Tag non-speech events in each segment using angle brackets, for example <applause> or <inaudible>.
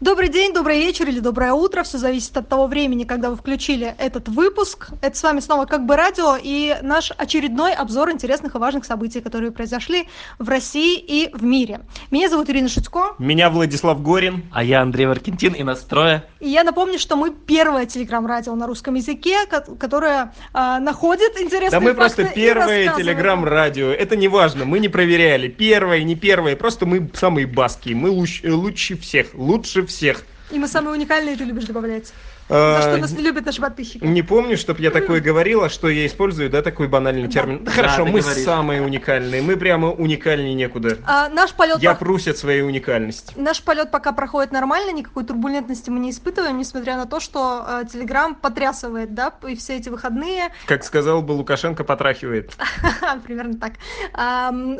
Добрый день, добрый вечер или доброе утро. Все зависит от того времени, когда вы включили этот выпуск. Это с вами снова «Как бы радио» и наш очередной обзор интересных и важных событий, которые произошли в России и в мире. Меня зовут Ирина Шутько. Меня Владислав Горин. А я Андрей Варкентин и настроя. И я напомню, что мы первое телеграм-радио на русском языке, которое э, находит интересные Да мы просто первое телеграм-радио. Это не важно, мы не проверяли. Первое, не первое. Просто мы самые баски. Мы луч, лучше всех. Лучше всех. И мы самые уникальные, ты любишь добавлять. За что нас не любят наши подписчики. Не помню, чтобы я такое говорила, что я использую, да, такой банальный термин. Да, Хорошо, мы самые уникальные, мы прямо уникальнее некуда. А, наш полет... Я прусь от своей уникальности. Наш полет пока проходит нормально, никакой турбулентности мы не испытываем, несмотря на то, что э, Телеграм потрясывает, да, и все эти выходные. Как сказал бы Лукашенко, потрахивает. <laughs> Примерно так.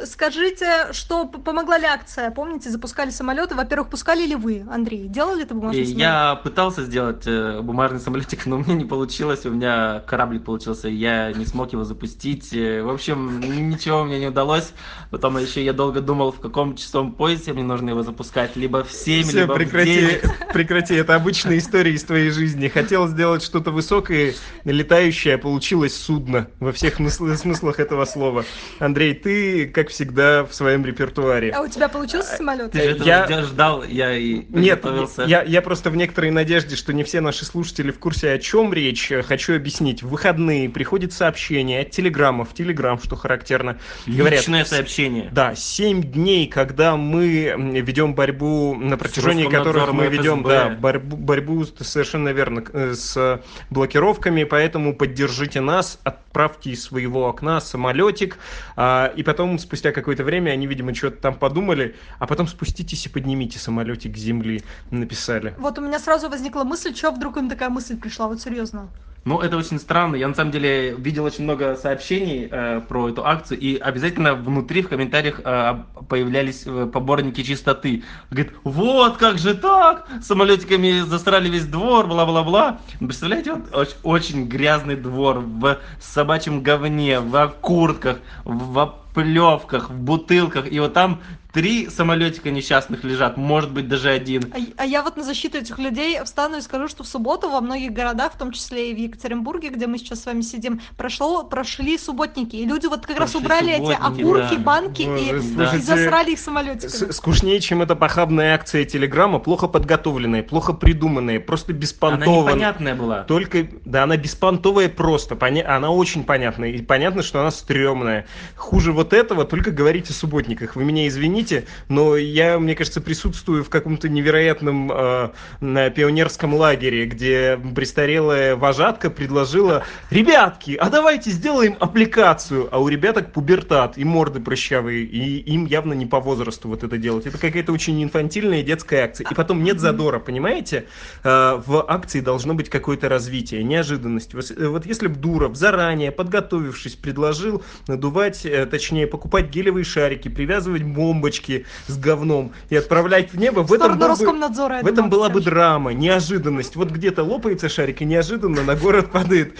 Скажите, что помогла ли акция? Помните, запускали самолеты. Во-первых, пускали ли вы, Андрей? Делали это бумажный Я пытался сделать э, бумажный самолетик, но мне не получилось, у меня кораблик получился, я не смог его запустить. Э, в общем, ничего мне не удалось. Потом еще я долго думал, в каком часовом поясе мне нужно его запускать, либо в 7, Все, либо прекрати, в 9. <laughs> прекрати, это обычная история из твоей жизни. Хотел сделать что-то высокое, летающее, а получилось судно во всех смыслах этого слова. Андрей, ты, как всегда, в своем репертуаре. А у тебя получился самолет? Ты же я... ждал, я и Нет, я, я просто в некоторой надежде, что не все наши слушатели в курсе, о чем речь, хочу объяснить. В выходные приходит сообщение от телеграммов, телеграм, что характерно. Говорят, Личное сообщение. Да, 7 дней, когда мы ведем борьбу, на протяжении которых мы ведем да, борьбу, борьбу, совершенно верно, э, с блокировками, поэтому поддержите нас, отправьте из своего окна самолетик, а, и потом, спустя какое-то время, они, видимо, что-то там подумали, а потом спуститесь и поднимите самолетик с земли, написали. Вот у меня сразу возникла мысль, что вдруг им такая мысль пришла, вот серьезно. Ну, это очень странно. Я на самом деле видел очень много сообщений э, про эту акцию, и обязательно внутри в комментариях э, появлялись э, поборники чистоты. Говорит, вот как же так? Самолетиками засрали весь двор, бла-бла-бла. Представляете, вот очень, очень грязный двор в собачьем говне, в окурках, в плевках, в бутылках, и вот там три самолетика несчастных лежат, может быть даже один. А, а я вот на защиту этих людей встану и скажу, что в субботу во многих городах, в том числе и в Екатеринбурге, где мы сейчас с вами сидим, прошло, прошли субботники, и люди вот как прошли раз убрали эти окурки, да. банки Боже, и, да. и засрали их самолетиками. Скучнее, чем эта похабная акция Телеграма, плохо подготовленная, плохо придуманная, просто беспонтовая. Она непонятная была. Только, да, она беспонтовая просто, поня... она очень понятная, и понятно, что она стрёмная. Хуже вот этого только говорить о субботниках. Вы меня извините, извините, но я, мне кажется, присутствую в каком-то невероятном э, пионерском лагере, где престарелая вожатка предложила, ребятки, а давайте сделаем аппликацию, а у ребяток пубертат и морды прыщавые, и им явно не по возрасту вот это делать. Это какая-то очень инфантильная детская акция. И потом нет задора, понимаете? Э, в акции должно быть какое-то развитие, неожиданность. Вот если бы Дуров заранее, подготовившись, предложил надувать, э, точнее, покупать гелевые шарики, привязывать бомбы бочки с говном и отправлять в небо, в, этом, был бы, в этом была бы драма, неожиданность. Вот где-то лопается шарик, и неожиданно на город падает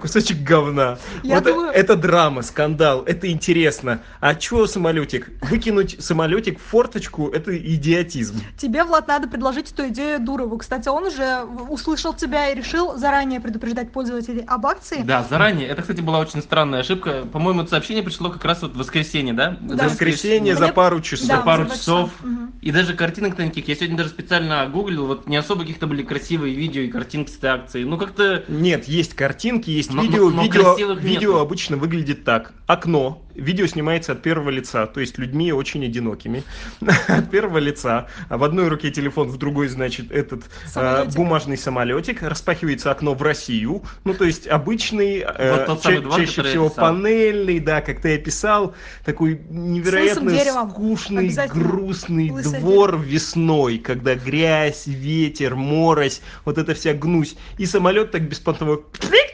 кусочек говна. Вот думаю... это драма, скандал, это интересно. А чего самолетик? Выкинуть самолетик в форточку – это идиотизм. Тебе, Влад, надо предложить эту идею Дурову. Кстати, он уже услышал тебя и решил заранее предупреждать пользователей об акции. Да, заранее. Это, кстати, была очень странная ошибка. По-моему, это сообщение пришло как раз вот в воскресенье, да? да. За воскресенье, за пару часов. Да, пару часов. Угу. И даже картинок никаких. Я сегодня даже специально гуглил, вот не особо каких-то были красивые видео и картинки с этой акции. Ну как-то... Нет, есть картинки, есть но, видео. Но видео, видео обычно выглядит так. Окно, видео снимается от первого лица, то есть людьми очень одинокими. <laughs> от первого лица. А в одной руке телефон, в другой, значит, этот э, бумажный самолетик. Распахивается окно в Россию. Ну, то есть обычный, э, вот ча- двор, чаще всего панельный, да, как ты описал, такой невероятно скучный, грустный двор деревом. весной, когда грязь, ветер, морось, вот эта вся гнусь. И самолет так беспонтово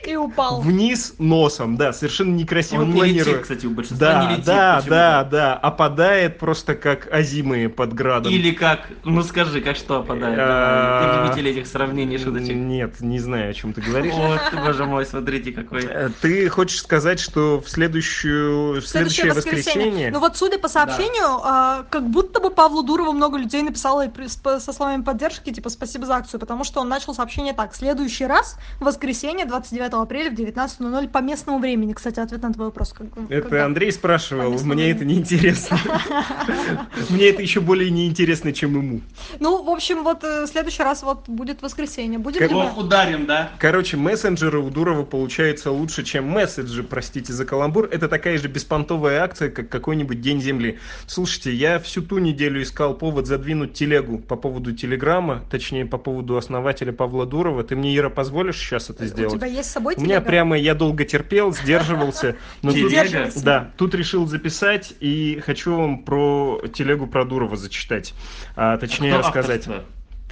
И упал. вниз носом, да, совершенно некрасиво Он не летит, кстати, у большинства Да, не летит да, почему-то. да, да, опадает просто как озимые под градом. Или как, ну скажи, как что опадает? А, Ты любитель этих сравнений, шуточек. Нет, не знаю, о чем ты говоришь. Вот, боже мой, смотрите какой. Э, Ты хочешь сказать, что в следующую, в следующее воскресенье... Ну вот, судя по сообщению, а, как будто бы Павлу Дурову много людей написало со словами поддержки, типа, спасибо за акцию, потому что он начал сообщение так. Следующий раз, в воскресенье, 29 апреля в 19.00 по местному времени. Кстати, ответ на твой вопрос. Как, Это когда? Андрей спрашивал, мне это времени. неинтересно. <laughs> Мне это еще более неинтересно, чем ему. Ну, в общем, вот э, в следующий раз вот будет воскресенье. Будет Ох, ударим, да? Короче, мессенджеры у Дурова получаются лучше, чем месседжи, простите за каламбур. Это такая же беспонтовая акция, как какой-нибудь День Земли. Слушайте, я всю ту неделю искал повод задвинуть телегу по поводу Телеграма, точнее, по поводу основателя Павла Дурова. Ты мне, Ира, позволишь сейчас это У сделать? тебя есть с собой У меня телега? прямо, я долго терпел, сдерживался. Но тут- Телега? Да, тут решил записать и хочу вам про телегу про Дурова зачитать. А, точнее Кто рассказать.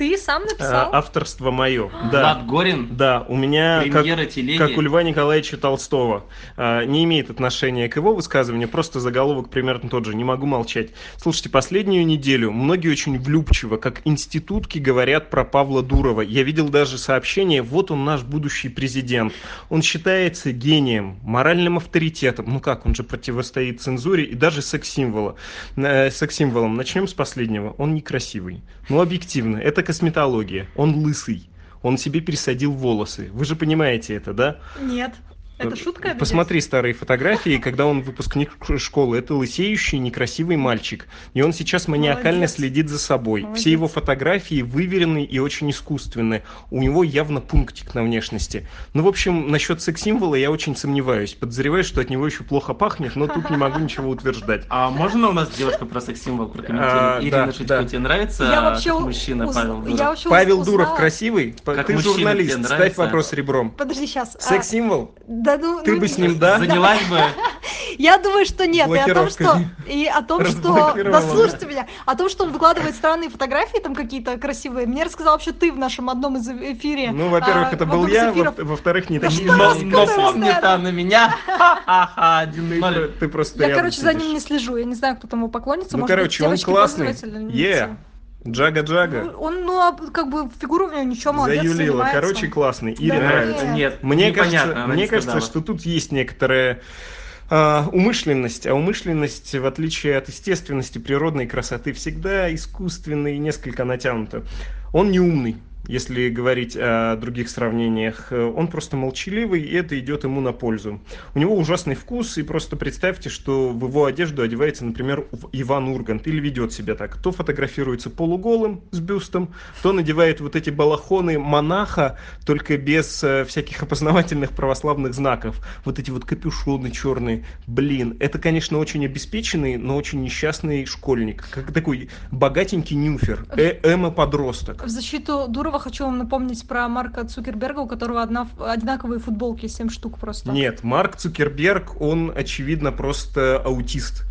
Авторство? Ты сам А, написал? авторство мое. Да. Влад Горин? Да, у меня, как, телеги? как у Льва Николаевича Толстого, а, не имеет отношения к его высказыванию, просто заголовок примерно тот же, не могу молчать. Слушайте, последнюю неделю многие очень влюбчиво, как институтки, говорят про Павла Дурова. Я видел даже сообщение, вот он наш будущий президент. Он считается гением, моральным авторитетом. Ну как, он же противостоит цензуре и даже секс-символа. Э, секс-символом. Начнем с последнего. Он некрасивый. Ну, объективно, это косметология. Он лысый. Он себе пересадил волосы. Вы же понимаете это, да? Нет. Это шутка? Посмотри старые фотографии, когда он выпускник школы. Это лысеющий, некрасивый мальчик. И он сейчас маниакально Молодец. следит за собой. Молодец. Все его фотографии выверены и очень искусственны. У него явно пунктик на внешности. Ну, в общем, насчет секс-символа я очень сомневаюсь. Подозреваю, что от него еще плохо пахнет, но тут не могу ничего утверждать. А можно у нас девушка про секс-символ прокомментирует? А, Ирина да. тебе нравится Я вообще мужчина Павел Дуров? Павел Дуров красивый? Ты журналист, ставь вопрос ребром. Подожди, сейчас. Секс-символ? Да, ну, Ты ну, бы с ним, да? Занялась бы? <laughs> Я думаю, что нет. И о том, что... И о том, что... Да слушайте меня. О том, что он выкладывает странные фотографии там какие-то красивые. Мне рассказал вообще ты в нашем одном из эфире. Ну, во-первых, а, это был я, во-вторых, не Да такие Но, помнит она меня. Ха-ха-ха, Ты, 1-0. ты просто Я, короче, за ним не слежу. Я не знаю, кто там ему поклонится. Ну, короче, он классный. пользователи, Е, Джага-джага. Ну, Он, ну, а как бы фигура у него ничего, молодец, Заюлила. занимается. Короче, классный. Ире Да, нравится. нет. Мне непонятно, кажется, мне не кажется, что тут есть некоторая а, умышленность, а умышленность, в отличие от естественности, природной красоты, всегда искусственная и несколько натянута. Он не умный, если говорить о других сравнениях. Э, Он просто молчаливый, и это идет ему на пользу. У него ужасный вкус, и просто представьте, что в его одежду одевается, например, Иван Ургант, или ведет себя так. То фотографируется полуголым с бюстом, то надевает вот эти балахоны монаха, только без э, всяких опознавательных православных знаков. Вот эти вот капюшоны черные. Блин, это, конечно, очень обеспеченный, но очень несчастный школьник. Как такой богатенький нюфер, э эмо-подросток. В защиту Дурова хочу вам напомнить про Марка Цукерберга, у которого одна, одинаковые футболки, 7 штук просто. Нет, Марк Цукерберг, он, очевидно, просто аутист.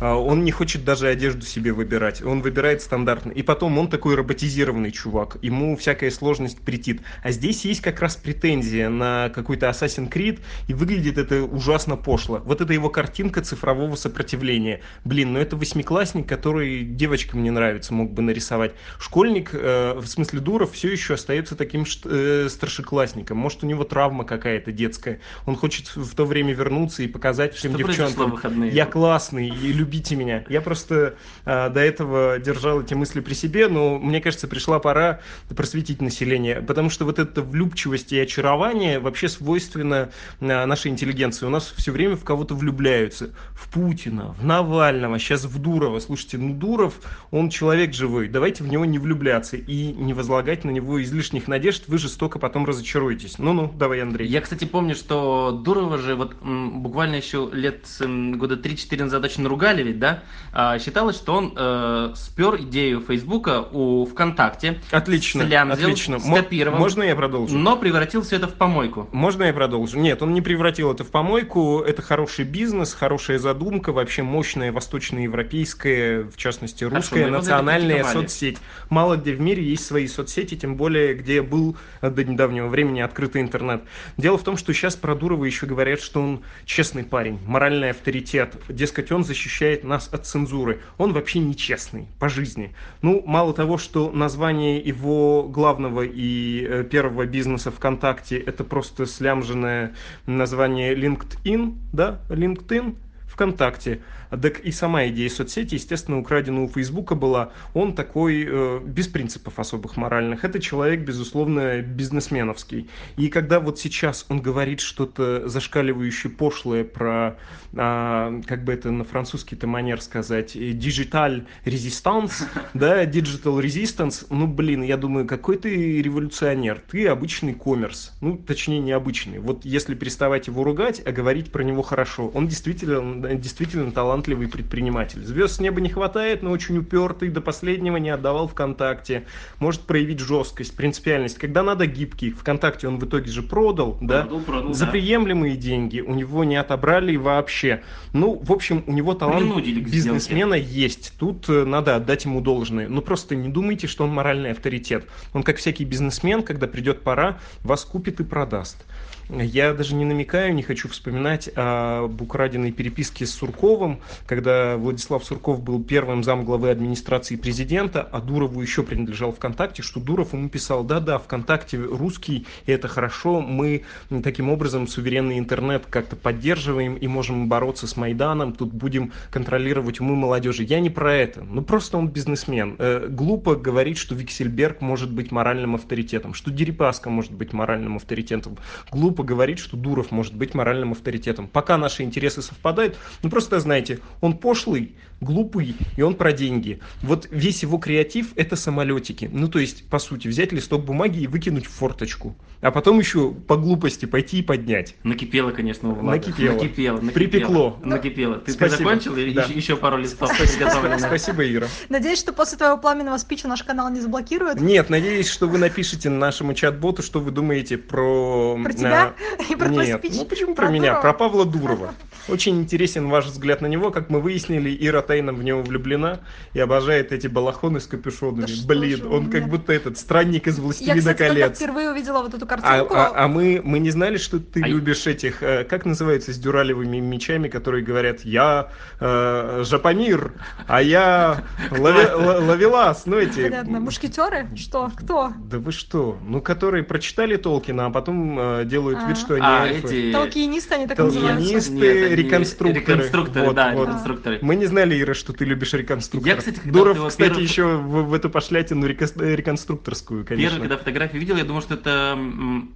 А, Он не хочет даже одежду себе выбирать. Он выбирает стандартно. И потом он такой роботизированный чувак. Ему всякая сложность претит. А здесь есть как раз претензия на какой-то Assassin's Creed, и выглядит это ужасно пошло. Вот это его картинка цифрового сопротивления. Блин, ну это восьмиклассник, который девочкам не нравится, мог бы нарисовать. Школьник, э, в смысле Дуров, все еще остается таким э, старшеклассником. Может, у него травма какая-то детская. Он хочет в то время вернуться и показать всем Что девчонкам, я классный, и любите меня. Я просто а, до этого держал эти мысли при себе, но мне кажется, пришла пора просветить население, потому что вот эта влюбчивость и очарование вообще свойственно а, нашей интеллигенции. У нас все время в кого-то влюбляются. В Путина, в Навального, сейчас в Дурова. Слушайте, ну Дуров, он человек живой. Давайте в него не влюбляться и не возлагать на него излишних надежд. Вы жестоко потом разочаруетесь. Ну-ну, давай, Андрей. Я, кстати, помню, что Дурова же вот м, буквально еще лет м, года 3-4 назад очень ругали ведь, да, а, считалось, что он э, спер идею Фейсбука у ВКонтакте. Отлично, слямзил, отлично. скопировал, Можно я продолжу? но превратил все это в помойку. Можно я продолжу? Нет, он не превратил это в помойку. Это хороший бизнес, хорошая задумка, вообще мощная восточноевропейская, в частности Хорошо, русская, это национальная соцсеть. Мало где в мире есть свои соцсети, тем более, где был до недавнего времени открытый интернет. Дело в том, что сейчас про Дурова еще говорят, что он честный парень, моральный авторитет. Дескать, он защищает нас от цензуры. Он вообще нечестный по жизни. Ну, мало того, что название его главного и э, первого бизнеса ВКонтакте это просто слямженное название LinkedIn, да, LinkedIn, ВКонтакте. Так и сама идея соцсети, естественно, украдена у Фейсбука была. Он такой э, без принципов особых моральных. Это человек, безусловно, бизнесменовский. И когда вот сейчас он говорит что-то зашкаливающее пошлое про, а, как бы это на французский-то манер сказать, э, digital resistance, <laughs> да, digital resistance, ну, блин, я думаю, какой ты революционер, ты обычный коммерс, ну, точнее, необычный. Вот если переставать его ругать, а говорить про него хорошо, он действительно, действительно талантливый предприниматель. Звезд с неба не хватает, но очень упертый, до последнего не отдавал ВКонтакте, может проявить жесткость, принципиальность. Когда надо гибкий, ВКонтакте он в итоге же продал, да, Продал, продал, за да. приемлемые деньги, у него не отобрали вообще. Ну, в общем, у него талант бизнесмена есть. Тут э, надо отдать ему должное. Но просто не думайте, что он моральный авторитет. Он, как всякий бизнесмен, когда придет пора, вас купит и продаст. Я даже не намекаю, не хочу вспоминать об украденной переписке с Сурковым, когда Владислав Сурков был первым замглавы администрации президента, а Дурову еще принадлежал ВКонтакте, что Дуров ему писал, да-да, ВКонтакте русский, и это хорошо, мы таким образом суверенный интернет как-то поддерживаем и можем бороться с Майданом, тут будем контролировать умы молодежи. Я не про это, ну просто он бизнесмен. Э, глупо говорить, что Виксельберг может быть моральным авторитетом, что Дерипаска может быть моральным авторитетом. Глупо говорить, что Дуров может быть моральным авторитетом. Пока наши интересы совпадают, ну просто знаете, он пошлый, глупый, и он про деньги. Вот весь его креатив это самолетики. Ну то есть, по сути, взять листок бумаги и выкинуть в форточку. А потом еще по глупости пойти и поднять. Накипело, конечно, у Влада. Накипело. Накипело, накипело. Припекло. Накипело. Ты, ты Спасибо. закончил? Или Да. еще, еще пару листов приготовлено? Спасибо, Ира. Надеюсь, что после твоего пламенного спича наш канал не заблокируют. Нет, надеюсь, что вы напишите нашему чат-боту, что вы думаете про... Про тебя и про твой Нет, спич. ну почему Про про меня? Про Павла Дурова. Очень интересен ваш взгляд на него. Как мы выяснили, Ира тайно в него влюблена и обожает эти балахоны с капюшонами. Да Блин, же он вы как меня- будто этот странник из Я, «Властелина кстати, только колец». впервые увидела вот эту А, картинку. а- а мы, мы не знали, что ты А- любишь этих, э, как называется, с дюралевыми мечами, которые говорят, я э, Жапамир, а я <laughs> Лаве- Ла- Лавелас, ну эти... Понятно. Мушкетеры? Что? Кто? Да вы что? Ну, которые прочитали Толкина, а потом э, делают А. вид, что они А. Толкинисты они так Толкинисты. называются. Реконструкторы, они реконструкторы. Реконструкторы, да, реконструкторы. Мы не знали, Ира, что ты любишь реконструкторов. Я, кстати, когда Дуров, кстати, первый- еще в, в эту пошлятину рекос- реконструкторскую, конечно. Первый, когда фотографии видел, я думал, что это...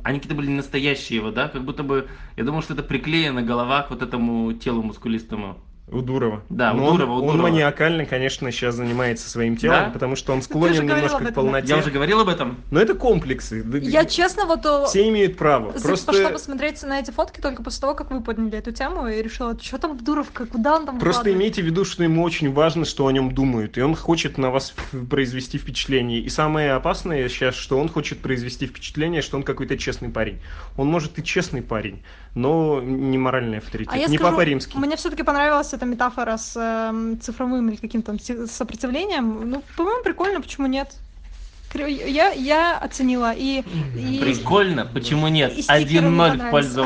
Они какие-то были настоящие его, да? Как будто бы... Я думал, что это приклеена голова к вот этому телу мускулистому. У Дурова. Да, у Но он- Дурова, у Он, Дурова. маниакально, конечно, сейчас занимается своим телом, Да? потому что он склонен немножко к полноте. Я уже говорил об этом? Но это комплексы. Я честно вот о, Все имеют право. Просто... пошла посмотреть на эти фотки только после того, как вы подняли эту тему и решила, что там Дуровка, куда он там Просто имейте в виду, что ему очень важно, что о нем думают, и он хочет на вас произвести впечатление. И самое опасное сейчас, что он хочет произвести впечатление, что он какой-то честный парень. Он может и честный парень, но не моральный авторитет, А я не скажу, Папа Римский. Мне все-таки понравилась эта метафора с эм, цифровым или каким-то сопротивлением. Ну, по-моему, прикольно, почему нет? Я, я оценила. И, и- Прикольно, почему нет? и стикеры мне 1-0 в пользу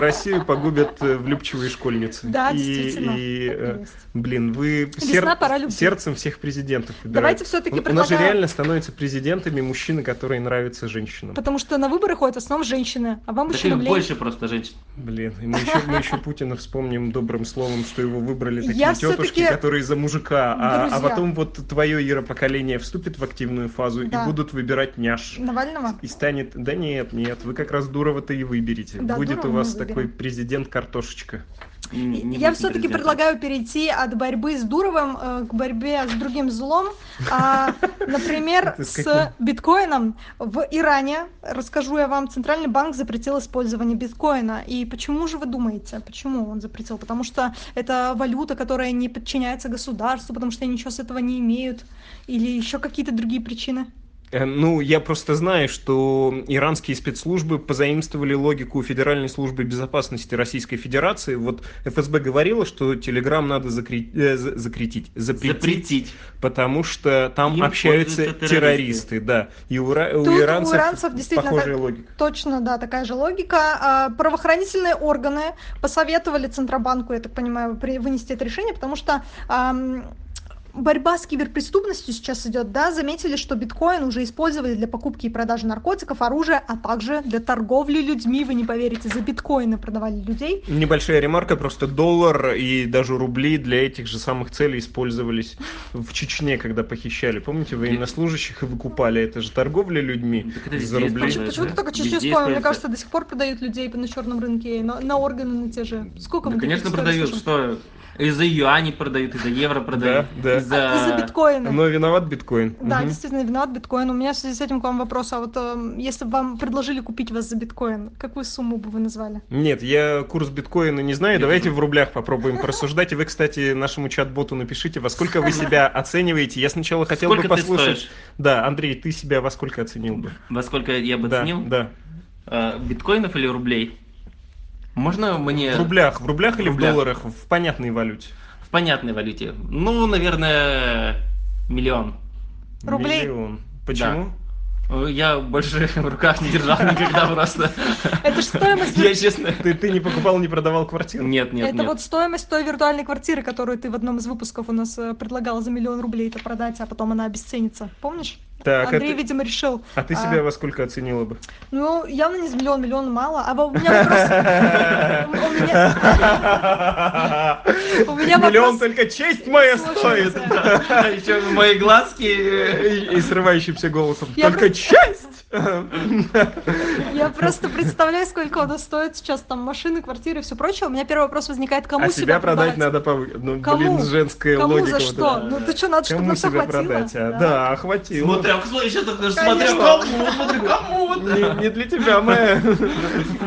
Россию погубят э, влюбчивые школьницы. Да, действительно, И, э, блин, вы сердцем всех президентов. Давайте всё-таки У- нас же реально становятся президентами мужчины, которые нравятся женщинам. Потому что на выборы ходят в основном женщины, а вам лень. больше просто женщин. Блин, и мы еще, мы еще Путина вспомним добрым словом, что его выбрали такие тетушки, которые за мужика, а, а потом вот твое Ира поколение вступит в активную фазу Да. и будут выбирать няш. Навального? И станет, да нет, нет, вы как раз Дурова-то и выберете. Да, Будет Дурова у вас такой выберем. Не- Я все-таки предлагаю перейти от борьбы с Дуровым э, к борьбе с другим злом. А, <laughs> Например, с биткоином. В Иране, расскажу я вам, Центральный банк запретил использование биткоина. И почему же вы думаете, почему он запретил? Потому что это валюта, которая не подчиняется государству, потому что они ничего с этого не имеют. Или еще какие-то другие причины? Э, Ну, я просто знаю, что иранские спецслужбы позаимствовали логику Федеральной службы безопасности Российской Федерации. Вот ФСБ говорила, что Телеграм надо закри- э, за- закрепить, запретить, Запретить. потому что там Им общаются пользуются террористы, да. И у, ира- у Тут у иранцев, иранцев действительно похожая так- логика. Точно, да, такая же логика. А, Правоохранительные органы посоветовали Центробанку, я так понимаю, при- вынести это решение, потому что борьба с киберпреступностью сейчас идет, да, заметили, что биткоин уже использовали для покупки и продажи наркотиков, оружия, а также для торговли людьми, вы не поверите, за биткоины продавали людей. Небольшая ремарка, просто доллар и даже рубли для этих же самых целей использовались в Чечне, когда похищали. Помните, военнослужащих и выкупали. Это же торговля людьми Так за рубли. Почему, почему да. только вспомнил? Мне кажется, до сих пор продают людей на черном рынке, на, на органы на те же. Сколько Да, таких конечно, продают. слышим? И-за юани продают, и-за евро продают. да. из-за- А, Из-за биткоина. Но виноват биткоин. Да, Мгм. действительно, виноват биткоин. У меня в связи с этим к вам вопрос. А вот эм, если бы вам предложили купить вас за биткоин, какую сумму бы вы назвали? Нет, я курс биткоина не знаю. Давайте в рублях попробуем порассуждать. И вы, кстати, нашему чат-боту напишите, во сколько вы себя оцениваете. Я сначала хотел Сколько бы ты послушать. стоишь? Да, Андрей, ты себя во сколько оценил бы? Во сколько я бы Да, оценил? да. А, биткоинов или рублей? Можно мне В рублях, в рублях или в рублях. долларах? В понятной валюте. в понятной валюте? Ну, наверное, миллион. Рублей? Миллион. Почему? Э, Я больше <laughs> в руках не держал никогда просто. <laughs> Это ж стоимость... Я честно... Ты, ты не покупал, не продавал квартиру? Нет, нет, Это нет. вот стоимость той виртуальной квартиры, которую ты в одном из выпусков у нас э, предлагал за миллион рублей это продать, а потом она обесценится. Помнишь? Так, Андрей, а ты, видимо, решил. а ты себя во сколько оценила бы? Ну, явно не за миллион, миллион мало. А во- у меня вопрос... <laughs> У меня... Миллион только честь моя стоит. А еще мои глазки... э, И, срывающимся голосом. Я Только честь! Я просто представляю, сколько оно стоит сейчас, там, машины, квартиры и все прочее. У меня первый вопрос возникает, кому А себя, продать надо по... Ну, Кому? блин, женская Кому логика. за вот что? эта. Ну ты что, надо, чтобы Кому всё себя хватило? продать, а? Да, хватило. Смотря, смотри, сейчас Конечно. смотря кому, смотря кому. Не, не для тебя, моя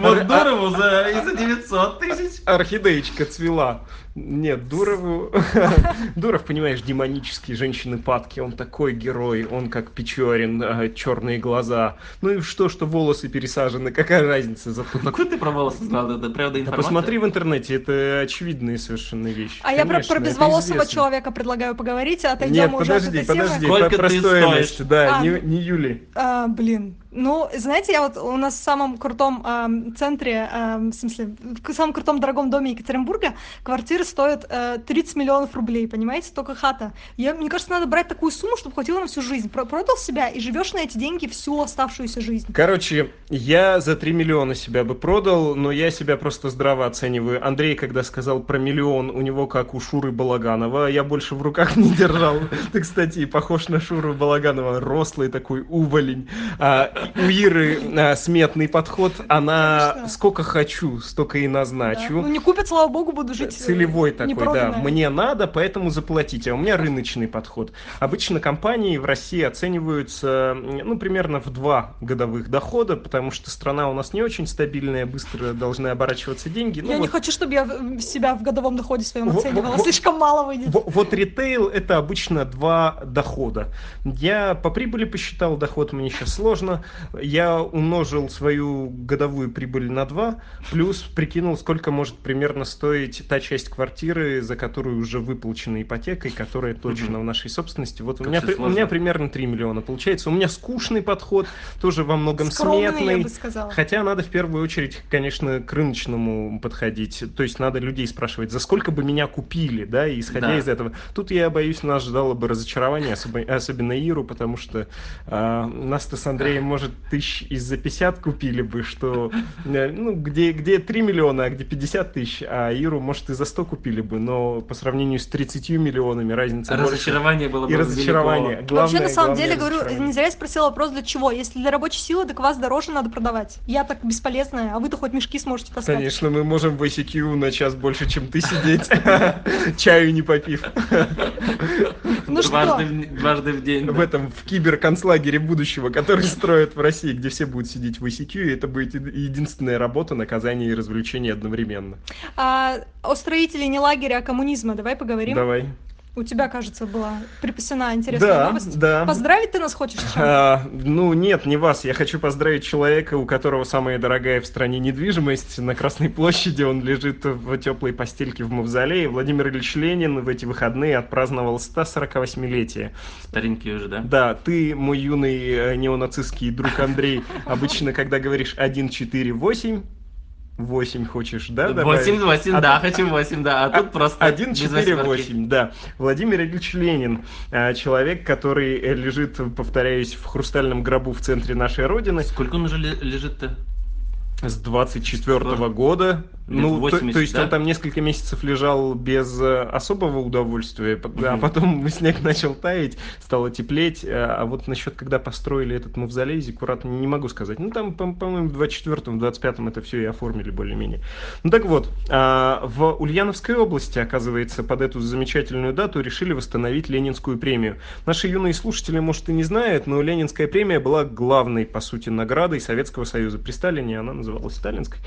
Вот Дурову за, и за 900 тысяч. орхидеечка цвела. Нет, Дурову... <laughs> Дуров, понимаешь, демонический, женщины падки. Он такой герой, он как Печорин, черные глаза. Ну и что, что волосы пересажены, какая разница? Зато. Какой ты про волосы знал? Это правда Да информация? посмотри в интернете, это очевидные совершенно вещи. А я про, Конечно, про безволосого человека предлагаю поговорить, а отойдем Нет, уже от подожди, темы. подожди, Сколько про ты стоимость, стоишь? да, А, не, не Юли. А, блин. Ну, знаете, я вот у нас в самом крутом ам, центре, ам, в смысле, в самом крутом дорогом доме Екатеринбурга квартира стоит э, 30 миллионов рублей, понимаете, только хата. Я, мне кажется, надо брать такую сумму, чтобы хватило на всю жизнь. Про- продал себя и живешь на эти деньги всю оставшуюся жизнь. Короче, я за 3 миллиона себя бы продал, но я себя просто здраво оцениваю. Андрей, когда сказал про миллион, у него как у Шуры Балаганова, я больше в руках не держал. <laughs> Ты, кстати, похож на Шуру Балаганова, рослый такой уволень. А, у Иры а, сметный подход, она Конечно. сколько хочу, столько и Да. назначу. Ну, не купят, слава богу, буду жить. э, Целевой такой, да. Мне надо, поэтому заплатите. А у меня рыночный подход. Обычно компании в России оцениваются, ну, примерно в два годовых дохода, потому что страна у нас не очень стабильная, быстро должны оборачиваться деньги. Ну, я не вот, хочу, чтобы я себя в годовом доходе своем Во- оценивала. во- Слишком мало выйдет. во- вот ритейл это обычно два дохода. Я по прибыли посчитал доход, мне сейчас сложно. Я умножил свою годовую прибыль на два, плюс прикинул, сколько может примерно стоить та часть квартиры, за которую уже выплачена ипотека и которая точно в нашей собственности. Вот у меня, при- у меня примерно 3 миллиона получается. У меня скучный подход, тоже во многом Скромный, я сметный. бы сказала. Хотя надо в первую очередь, конечно, к рыночному подходить. То есть надо людей спрашивать, за сколько бы меня купили, да, и исходя Да. из этого. Тут я боюсь, нас ждало бы разочарование, особо- особенно Иру, потому что а, нас-то с Андреем, может может, тысяч из за 50 купили бы, что, э, ну, где, где 3 миллиона, а где 50 тысяч, а Иру, может, и за 100 купили бы, но по сравнению с 30 миллионами разница Разочарование больше. было бы И разочарование. велико. Главное, Вообще, на самом главное деле, говорю, не зря я спросила вопрос, для чего. Если для рабочей силы, так вас дороже надо продавать. Я так бесполезная, а вы-то хоть мешки сможете таскать. Конечно, мы можем в ICQ на час больше, чем ты сидеть, <laughs> чаю не попив. Ну что? дважды, в- день. В этом, в киберконцлагере будущего, который строят в России, где все будут сидеть в ICQ, и это будет еди- единственная работа, наказание и развлечение одновременно. А, о строителе не лагеря, а коммунизма. Давай поговорим. Давай. У тебя, кажется, была припасена интересная Да, новость. да. Поздравить ты нас хочешь? А, ну нет, не вас. Я хочу поздравить человека, у которого самая дорогая в стране недвижимость. На Красной площади он лежит в теплой постельке в мавзолее. Владимир Ильич Ленин в эти выходные отпраздновал 148-летие. Старенький уже, да? Да, ты, мой юный э, неонацистский друг Андрей, обычно, когда говоришь 1, 4, 8, 8 хочешь, да? добавить? 8, 8, А да, хочу 8, да, а тут просто 1, без 4, восьмерки. 8, да. Владимир Ильич Ленин, э, человек, который э, лежит, повторяюсь, в хрустальном гробу в центре нашей Родины Сколько он уже ле- лежит-то? с 24 года. Ну, то, 80, то есть да? он там несколько месяцев лежал без э, особого удовольствия, п- а потом <laughs> снег начал таять, стало теплеть. э, А вот насчет, когда построили этот мавзолей, Зиккурат, не могу сказать. Ну, там, по- по-моему, в 24-м, 25-м это все и оформили более-менее. Ну, так вот, а, в Ульяновской области, оказывается, под эту замечательную дату решили восстановить Ленинскую премию. Наши юные слушатели, может, и не знают, но Ленинская премия была главной, по сути, наградой Советского Союза. При Сталине она называлась Сталинской.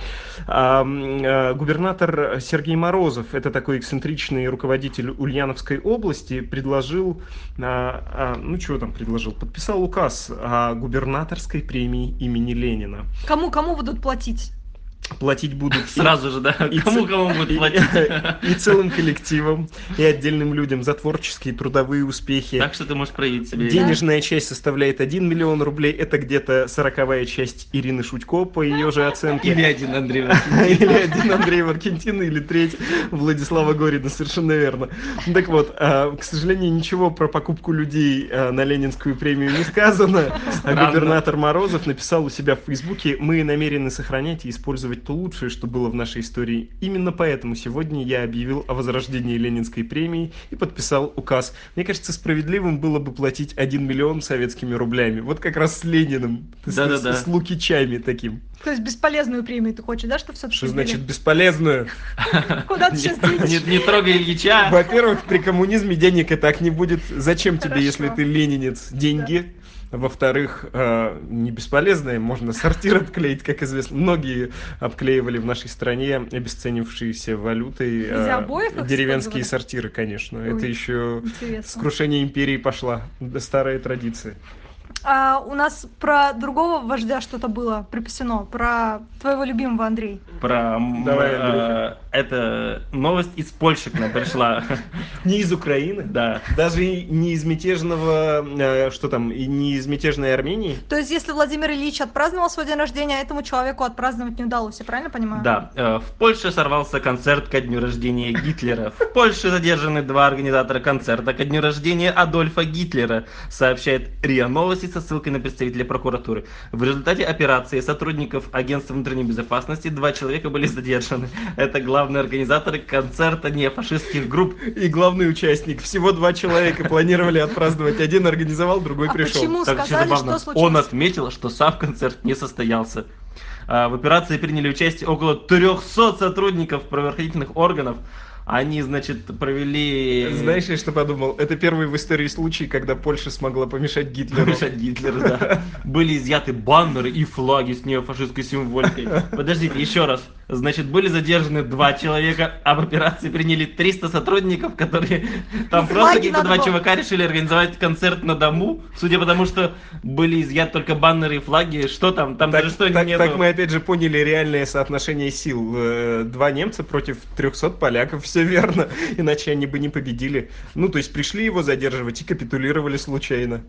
А, губернатор Сергей Морозов, это такой эксцентричный руководитель Ульяновской области, предложил, а, а, ну чего там предложил, подписал указ о губернаторской премии имени Ленина. Кому, кому будут платить? Платить будут <laughs> и- Сразу же, да? и Кому ц- кому будет и- платить? <laughs> И целым коллективам, и отдельным людям за творческие трудовые успехи. Так что ты можешь проявить себе. Денежная часть составляет 1 миллион рублей. Это где-то сороковая часть Ирины Шутько, по ее же оценке. Или один Андрей <laughs> Или один Андрей Варкентин, или треть Владислава Горина, совершенно верно. Так вот, а, к сожалению, ничего про покупку людей а, на Ленинскую премию не сказано. А Странно. губернатор Морозов написал у себя в Фейсбуке, мы намерены сохранять и использовать то лучшее, что было в нашей истории. Именно поэтому сегодня я объявил о возрождении Ленинской премии и подписал указ. Мне кажется, справедливым было бы платить 1 миллион советскими рублями. Вот как раз с Лениным. С- Да-да-да. С, с Лукичами таким. То есть бесполезную премию ты хочешь, да, что все-таки Что значит бесполезную? <laughs> Куда ты сейчас Не, едешь? не трогай Ильича. Во-первых, при коммунизме денег и так не будет. Зачем тебе, если ты ленинец, деньги? Во-вторых, э, не бесполезное, можно сортир обклеить, как известно. Многие обклеивали в нашей стране обесценившиеся валютой Из э, деревенские сортиры, конечно. Ой, Это еще с крушения империи пошла. Старая традиция. А у нас про другого вождя что-то было припасено, про твоего любимого Андрей. Про Давай, э, это новость из Польши к нам пришла. Не из Украины, Да. даже не из мятежного, э, что там, и не из мятежной Армении. То есть, если Владимир Ильич отпраздновал свой день рождения, этому человеку отпраздновать не удалось, я правильно понимаю? Да, э, в Польше сорвался концерт ко дню рождения Гитлера. В Польше задержаны два организатора концерта ко дню рождения Адольфа Гитлера, сообщает РИА Новости со ссылкой на представителя прокуратуры. В результате операции сотрудников Агентства внутренней безопасности два человека были задержаны. Это главные организаторы концерта нефашистских групп. И главный участник. Всего два человека <laughs> планировали отпраздновать. Один организовал, другой А пришел. почему Так сказали, забавно. что случилось? Он отметил, что сам концерт не состоялся. А, В операции приняли участие около 300 сотрудников правоохранительных органов. Они, значит, провели... Знаешь, я что подумал? Это первый в истории случай, когда Польша смогла помешать Гитлеру. Помешать Гитлеру, да. <laughs> Были изъяты баннеры и флаги с неофашистской символикой. Подождите, еще раз. Значит, были задержаны два человека, а в операции приняли 300 сотрудников, которые там просто какие-то два было. чувака решили организовать концерт на дому, судя по тому, что были изъяты только баннеры и флаги. Что там? Там Так, даже что так- нету. так мы опять же поняли реальное соотношение сил. Э, Два немца против 300 поляков, <laughs> все верно. Иначе они бы не победили. Ну, то есть пришли его задерживать и капитулировали случайно.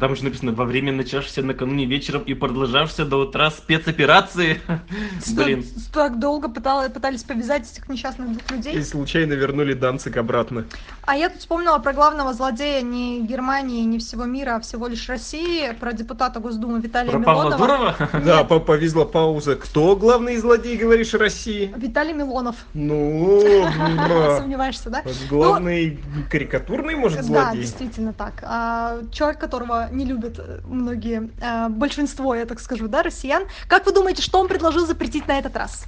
Там еще написано, во время начавшейся накануне вечером и продолжавшейся до утра спецоперации. <laughs> Блин. Так долго пытала- пытались повязать этих несчастных двух людей. И случайно вернули Данцик обратно. А я тут вспомнила про главного злодея не Германии, не всего мира, а всего лишь России, про депутата Госдумы Виталия Про Павла Милонова. Дурова? <laughs> Да, по- повезла пауза. Кто главный злодей, говоришь, России? Виталий Милонов. Ну, <laughs> Сомневаешься, да? главный карикатурный, может, Да, злодей? действительно так. А, человек, которого не любят многие, а, большинство, я так скажу, да, россиян. Как вы думаете, что он предложил запретить на этот раз?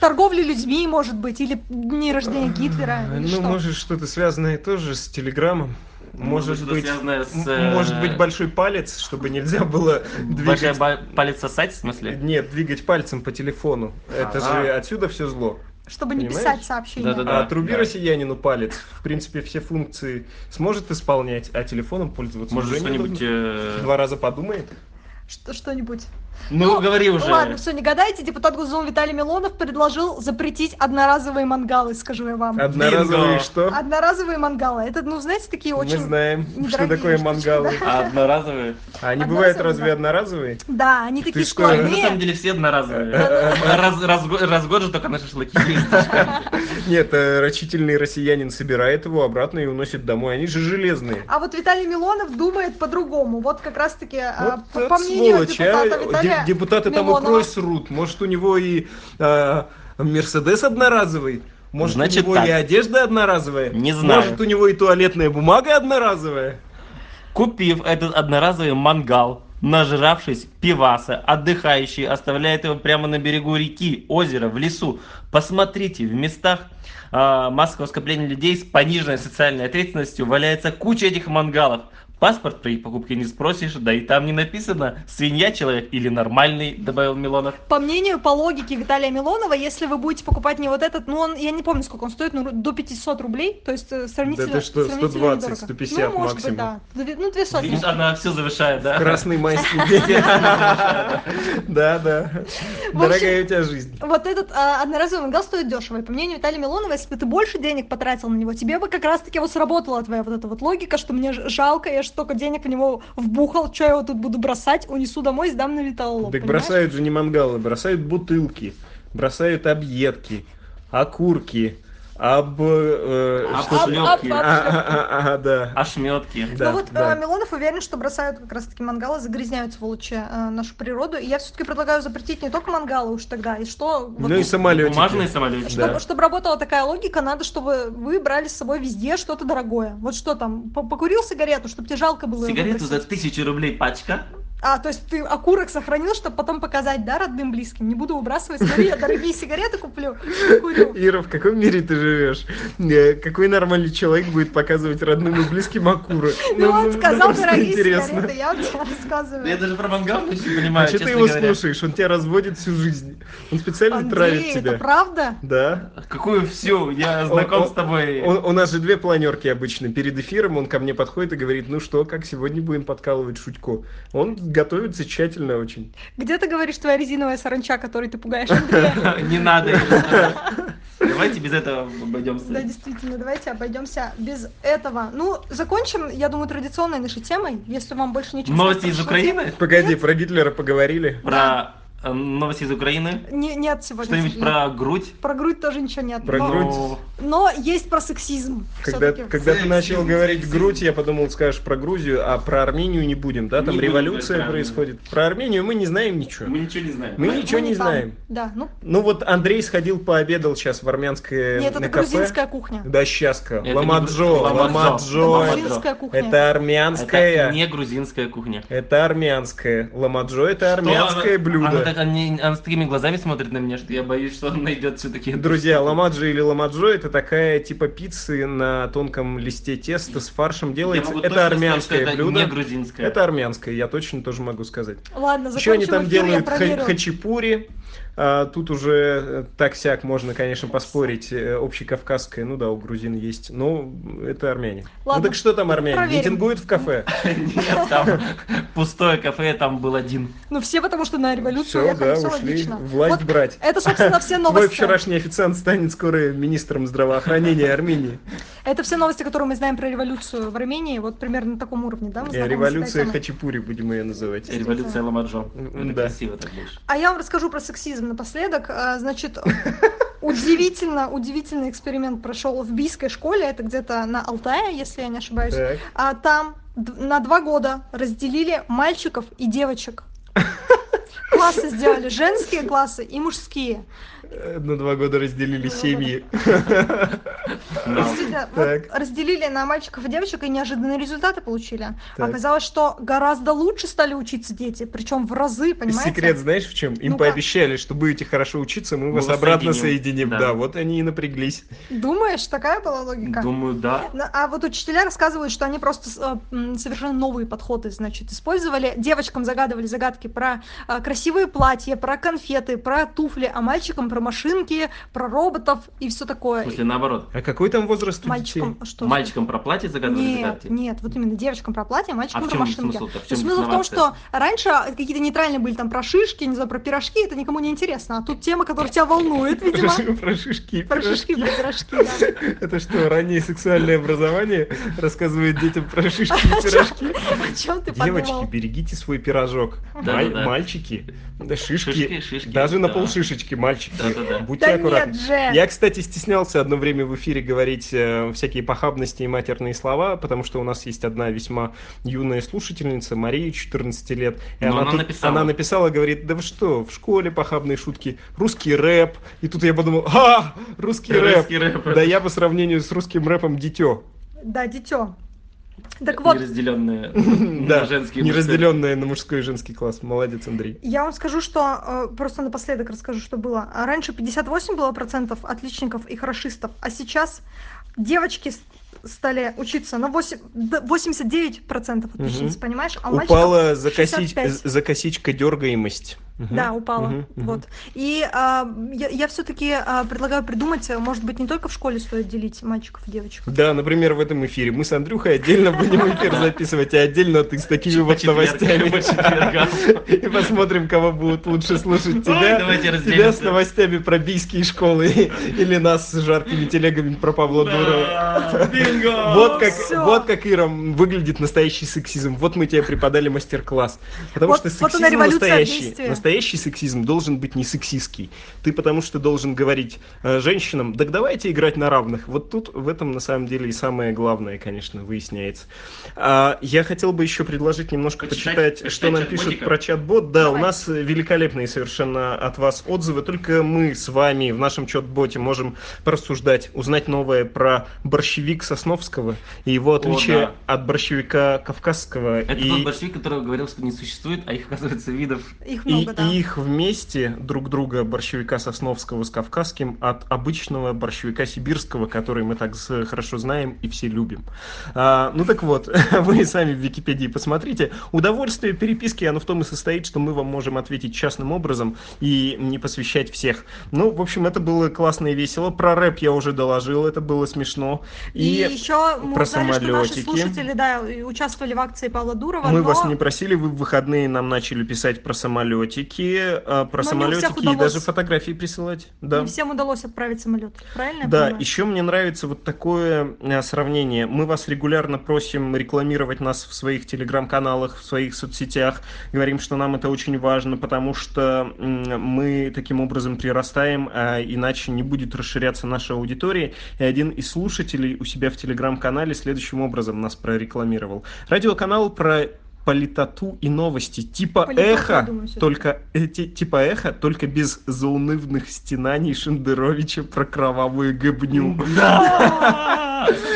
Торговлю людьми, может быть, или дни рождения Гитлера, или Ну, что? может, что-то связанное тоже с Телеграмом. Может что-то быть, связанное с, э, может быть, большой палец, чтобы нельзя было двигать... ба- палец сосать, в смысле? Нет, двигать пальцем по телефону. Это Ага. же отсюда все зло. Чтобы не понимаешь? писать сообщения. Да-да-да. а отруби да. россиянину палец. В принципе, все функции сможет исполнять, а телефоном пользоваться Может, уже что-нибудь... э, Два раза подумает. Что- что-нибудь. Ну, говори уже. Ладно, все, не гадайте. Депутат Госдумы Виталий Милонов предложил запретить одноразовые мангалы, скажу я вам. Одноразовые Бинго. что? Одноразовые мангалы. Это, ну, знаете, такие Мы очень... знаем, что такое штучки, мангалы. А одноразовые? А они Одноразовые, бывают разве да. одноразовые? Да, они такие что, Ну, на самом деле все одноразовые. Раз, год же только на шашлыки. Нет, э, рачительный россиянин собирает его обратно и уносит домой. Они же железные. А вот Виталий Милонов думает по-другому. Вот как раз-таки, а, по, мнению а. депутата Виталия Де- Депутаты там икрой срут. Может, у него и а, Мерседес одноразовый? Может, Значит у него так. и одежда одноразовая? Не знаю. Может, у него и туалетная бумага одноразовая? Купив этот одноразовый мангал, нажравшись пиваса, отдыхающий оставляет его прямо на берегу реки, озера, в лесу. Посмотрите, в местах а, массового скопления людей с пониженной социальной ответственностью валяется куча этих мангалов. Паспорт при покупке не спросишь, да и там не написано, свинья человек или нормальный, добавил Милонов. По мнению, по логике Виталия Милонова, если вы будете покупать не вот этот, ну, он, я не помню, сколько он стоит, ну, до 500 рублей, то есть э, сравнительно Да ты что, сравнительно 120, недорого. 150 ну, может максимум. быть, да. Ну, две сотни. Видишь, она все завышает, да? Красный майский день. <laughs> Да, да. Дорогая у тебя жизнь. Вот этот а, одноразовый мангал стоит дешево. И по мнению Виталия Милонова, если бы ты больше денег потратил на него, тебе бы как раз-таки вот сработала твоя вот эта вот логика, что мне ж- жалко, я же столько денег в него вбухал, что я его тут буду бросать, унесу домой, сдам на металлолом. Так понимаешь? бросают же не мангалы, бросают бутылки, бросают объедки, окурки, об... э. А, а, а, да. Ошметки. Да, ну вот да. а, Милонов уверен, что бросают как раз-таки мангалы, загрязняют сволочи а, нашу природу. И я все-таки предлагаю запретить не только мангалы уж тогда, и что... вот Ну и самолетики. Бумажные самолетики. Чтобы, Да. чтобы работала такая логика, надо, чтобы вы брали с собой везде что-то дорогое. Вот что там, по- покурил сигарету, чтобы тебе жалко было. Сигарету за тысячу рублей пачка. А, то есть ты окурок сохранил, чтобы потом показать, да, родным, близким? Не буду выбрасывать, смотри, я дорогие сигареты куплю, курю. Ира, в каком мире ты живешь? Э, Какой нормальный человек будет показывать родным и близким окурок? Ну, он сказал просто дорогие сигареты, я вам тебе Я рассказываю. даже про мангал не А понимаю, что ты его слушаешь? Он тебя разводит всю жизнь. Он специально травит Андрей, тебя. это правда? Да. Какую всю? Я знаком с тобой. Он- у нас же две планерки обычно. Перед эфиром он ко мне подходит и говорит, ну что, как сегодня будем подкалывать Шутько? Он готовится тщательно очень. Где ты говоришь твоя резиновая саранча, которой ты пугаешь? <laughs> Не надо. Давайте без этого Да, обойдемся. действительно, давайте обойдемся без этого. Ну, закончим, я думаю, традиционной нашей темой, если вам больше ничего Новости из. Украины? Погоди, про Гитлера поговорили. Про новости из Украины? Не- нет сегодня. Что-нибудь про грудь? Про грудь тоже ничего нет. Про но, грудь? Но есть про сексизм. Когда, когда ты Сексизм, начал говорить грудь, я подумал, скажешь про Грузию, а про Армению не будем, да? Там Не будем революция про происходит. Про Армению мы не знаем ничего. Мы ничего не знаем. Мы Мы- ничего мы не там. знаем. Да, ну, Ну вот Андрей сходил, пообедал сейчас в армянское нет, на это кафе. грузинская кухня. Да, щаска. Это не Ламаджо, Это ламаджо. Ламаджо. кухня. Это Это армянская. не грузинская кухня. Это армянская. Ламаджо это армянское блюдо. Она, так, они- она с такими глазами смотрит на меня, что я боюсь, что он найдет все-таки. Друзья, ламаджи или ламаджо это такая типа пиццы на тонком листе теста с фаршем делается. Это армянское это блюдо. не грузинское. Это армянское, я точно тоже могу сказать. Ладно, Еще они там эфир, делают хачапури. А, тут уже э, так-сяк можно, конечно, поспорить. э, Общекавказское, ну да, у грузин есть. Но это армяне. Ладно, ну так что там армяне? проверим. Митингуют в кафе? <laughs> Нет, там пустое кафе, там был один. Ну, все потому что на революцию Все, да, все ушли логично. власть Вот брать. Это, собственно, все Твой новости. вчерашний официант станет скоро министром здравоохранения Армении. Это все новости, которые мы знаем про революцию в Армении. Вот примерно на таком уровне, да? мы Э, Революция. Хачапури, будем ее называть. Революция Это да. красиво так больше. А я вам расскажу про сексизм напоследок. А, Значит, <laughs> удивительно, удивительный эксперимент прошел в бийской школе. Это где-то на Алтае, если я не ошибаюсь. Так. А там на два года разделили мальчиков и девочек. <laughs> Классы сделали женские классы и мужские. На два года разделили семьи. <laughs> Действительно, вот разделили на мальчиков и девочек и неожиданные результаты получили. Так. Оказалось, что гораздо лучше стали учиться дети, причем в разы, понимаете? Секрет знаешь в чем? Им пообещали, что будете хорошо учиться, мы Мы вас обратно соединим. Да. Да, вот они и напряглись. Думаешь, такая была логика? Думаю, да. А вот учителя рассказывают, что они просто э, совершенно новые подходы, значит, использовали. Девочкам загадывали загадки про э, красивые платья, про конфеты, про туфли, а мальчикам про машинки, про роботов и все В такое. смысле, наоборот. А какой там возраст у Мальчикам детей? что? Мальчикам про платье загадывали Нет, загадки? нет, вот именно девочкам про платье, а мальчикам А в про чем машинки. смысл-то? В То чем есть смысл в том, что раньше какие-то нейтральные были там про шишки, не знаю, про пирожки, это никому не интересно. А тут тема, которая тебя волнует, видимо. Про шишки Про шишки, пирожки. про пирожки. Это что, раннее сексуальное образование рассказывает детям про шишки и пирожки? О чем ты Девочки, берегите свой пирожок. Мальчики, шишки, даже на полшишечки, мальчики. Да, да. Будьте Да аккуратны. Я, кстати, стеснялся одно время в эфире говорить э, всякие похабности и матерные слова, потому что у нас есть одна весьма юная слушательница, Мария, 14 лет. И Но она тут- написала. она написала, говорит, да вы что, в школе похабные шутки, русский рэп. И тут я подумал, а, русский рэп. Русский рэп. Да я по сравнению с русским рэпом дитё. Да, дитё. Так вот, Неразделенные <laughs> Да, на женские не и мужские. разделенная на мужской и женский класс. Молодец, Андрей. я вам скажу, что э, просто напоследок расскажу, что было. Раньше 58 было процентов отличников и хорошистов, а сейчас девочки стали учиться на 8, д- 89 процентов отличниц, Мгм. понимаешь? А Упала за, коси- 65. за косичка дергаемость. Мгм. Да, упала. Мгм. Вот. И а, я, я все-таки предлагаю придумать, а, может быть, не только в школе стоит делить мальчиков и девочек. Да, например, в этом эфире мы с Андрюхой отдельно будем эфир записывать, а отдельно ты с такими вот новостями. И посмотрим, кого будут лучше слушать тебя. давайте Тебя с новостями про бийские школы <laughs> или нас с жаркими телегами про Павла Дурова. Бинго! Вот как, Всё. вот как, Ира, выглядит настоящий сексизм. Вот мы тебе преподали мастер-класс. Потому Вот- что вот сексизм она революция настоящий. Настоящий сексизм должен быть не сексистский. Ты потому что должен говорить э, женщинам, так давайте играть на равных. Вот тут в этом на самом деле и самое главное, конечно, выясняется. А, я хотел бы еще предложить немножко Почитать- почитать, что нам почитать пишут про чат-бот. Да, Давай. у нас великолепные совершенно от вас отзывы. Только мы с вами в нашем чат-боте можем порассуждать, узнать новое про борщевик Сосновского и его отличие да. от борщевика Кавказского. Это и... тот большевик, который говорил, что не существует, а их, оказывается, видов. Их И, много, да. и их вместе, друг друга, борщевика Сосновского с Кавказским, от обычного борщевика Сибирского, который мы так хорошо знаем и все любим. А, ну так вот, <laughs> вы сами в Википедии посмотрите. Удовольствие переписки, оно в том и состоит, что мы вам можем ответить частным образом и не посвящать всех. Ну, в общем, это было классно и весело. Про рэп я уже доложил, это было смешно. И, еще мы про узнали, что наши самолетики. слушатели да, и участвовали в акции Павла Дурова, Мы но вас не просили, вы в выходные нам начали писать про самолетики, а, про Но самолетики и удалось. даже фотографии присылать. Да. не всем удалось отправить самолет. Правильно? Да, понимаю? еще мне нравится вот такое э, сравнение. Мы вас регулярно просим рекламировать нас в своих телеграм-каналах, в своих соцсетях. Говорим, что нам это очень важно, потому что мы таким образом прирастаем, а иначе не будет расширяться наша аудитория. И один из слушателей у себя в телеграм-канале следующим образом нас прорекламировал. Радиоканал про политоту и новости. Типа Политоту, эхо, думаю, только эти, типа эхо, только без заунывных стенаний Шендеровича про кровавую гыбню. Да!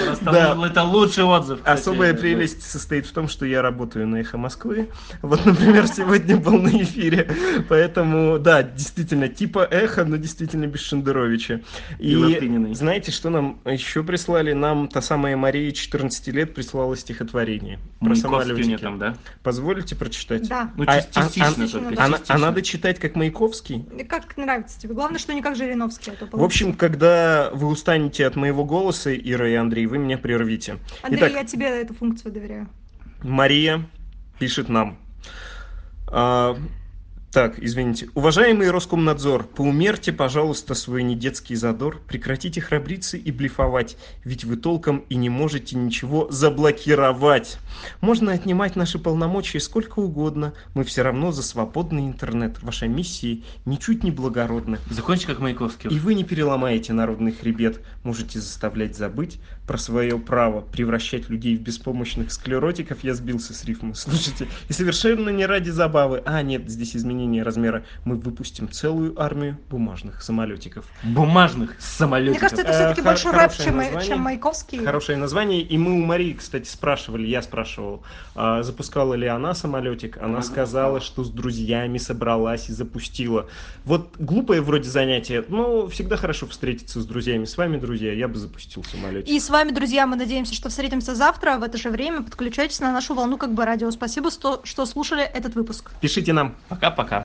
Просто Да. это лучший отзыв. кстати. Особая прелесть состоит в том, что я работаю на «Эхо Москвы». Вот, например, сегодня был на эфире. Поэтому, да, действительно, типа «Эхо», но действительно без Шендеровича. И И знаете, что нам еще прислали? Нам та самая Мария, 14 лет, прислала стихотворение про самолетики. там, да? Позволите прочитать? Да. Ну, А- частично а- только. частично, А, на- частично. а надо читать как Маяковский? И Как нравится тебе? Главное, что не как Жириновский. а то В общем, когда вы устанете от моего голоса, Ира и Андрей, вы меня прервите. Андрей, Итак, я тебе эту функцию доверяю. Мария пишет нам. Так, извините. Уважаемый Роскомнадзор, поумерьте, пожалуйста, свой недетский задор, прекратите храбриться и блефовать, ведь вы толком и не можете ничего заблокировать. Можно отнимать наши полномочия сколько угодно, мы все равно за свободный интернет. Ваша миссия ничуть не благородна. Закончи как Маяковский. И вы не переломаете народный хребет, можете заставлять забыть про свое право превращать людей в беспомощных склеротиков. Я сбился с рифмы, слушайте. И совершенно не ради забавы. А, нет, здесь изменение размера. Мы выпустим целую армию бумажных самолетиков. Бумажных самолетиков. Мне кажется, это Э, все-таки хор- больше рэп, чем, название. чем Маяковский. Хорошее название. И мы у Марии, кстати, спрашивали, я спрашивал, а, запускала ли она самолетик. Она Она сказала, что с друзьями собралась и запустила. Вот глупое вроде занятие, но всегда хорошо встретиться с друзьями. С вами, друзья, я бы запустил самолетик. И с вами, друзья, мы надеемся, что встретимся завтра в это же время. Подключайтесь на нашу волну как бы радио. Спасибо, что, что слушали этот выпуск. Пишите нам. Пока-пока.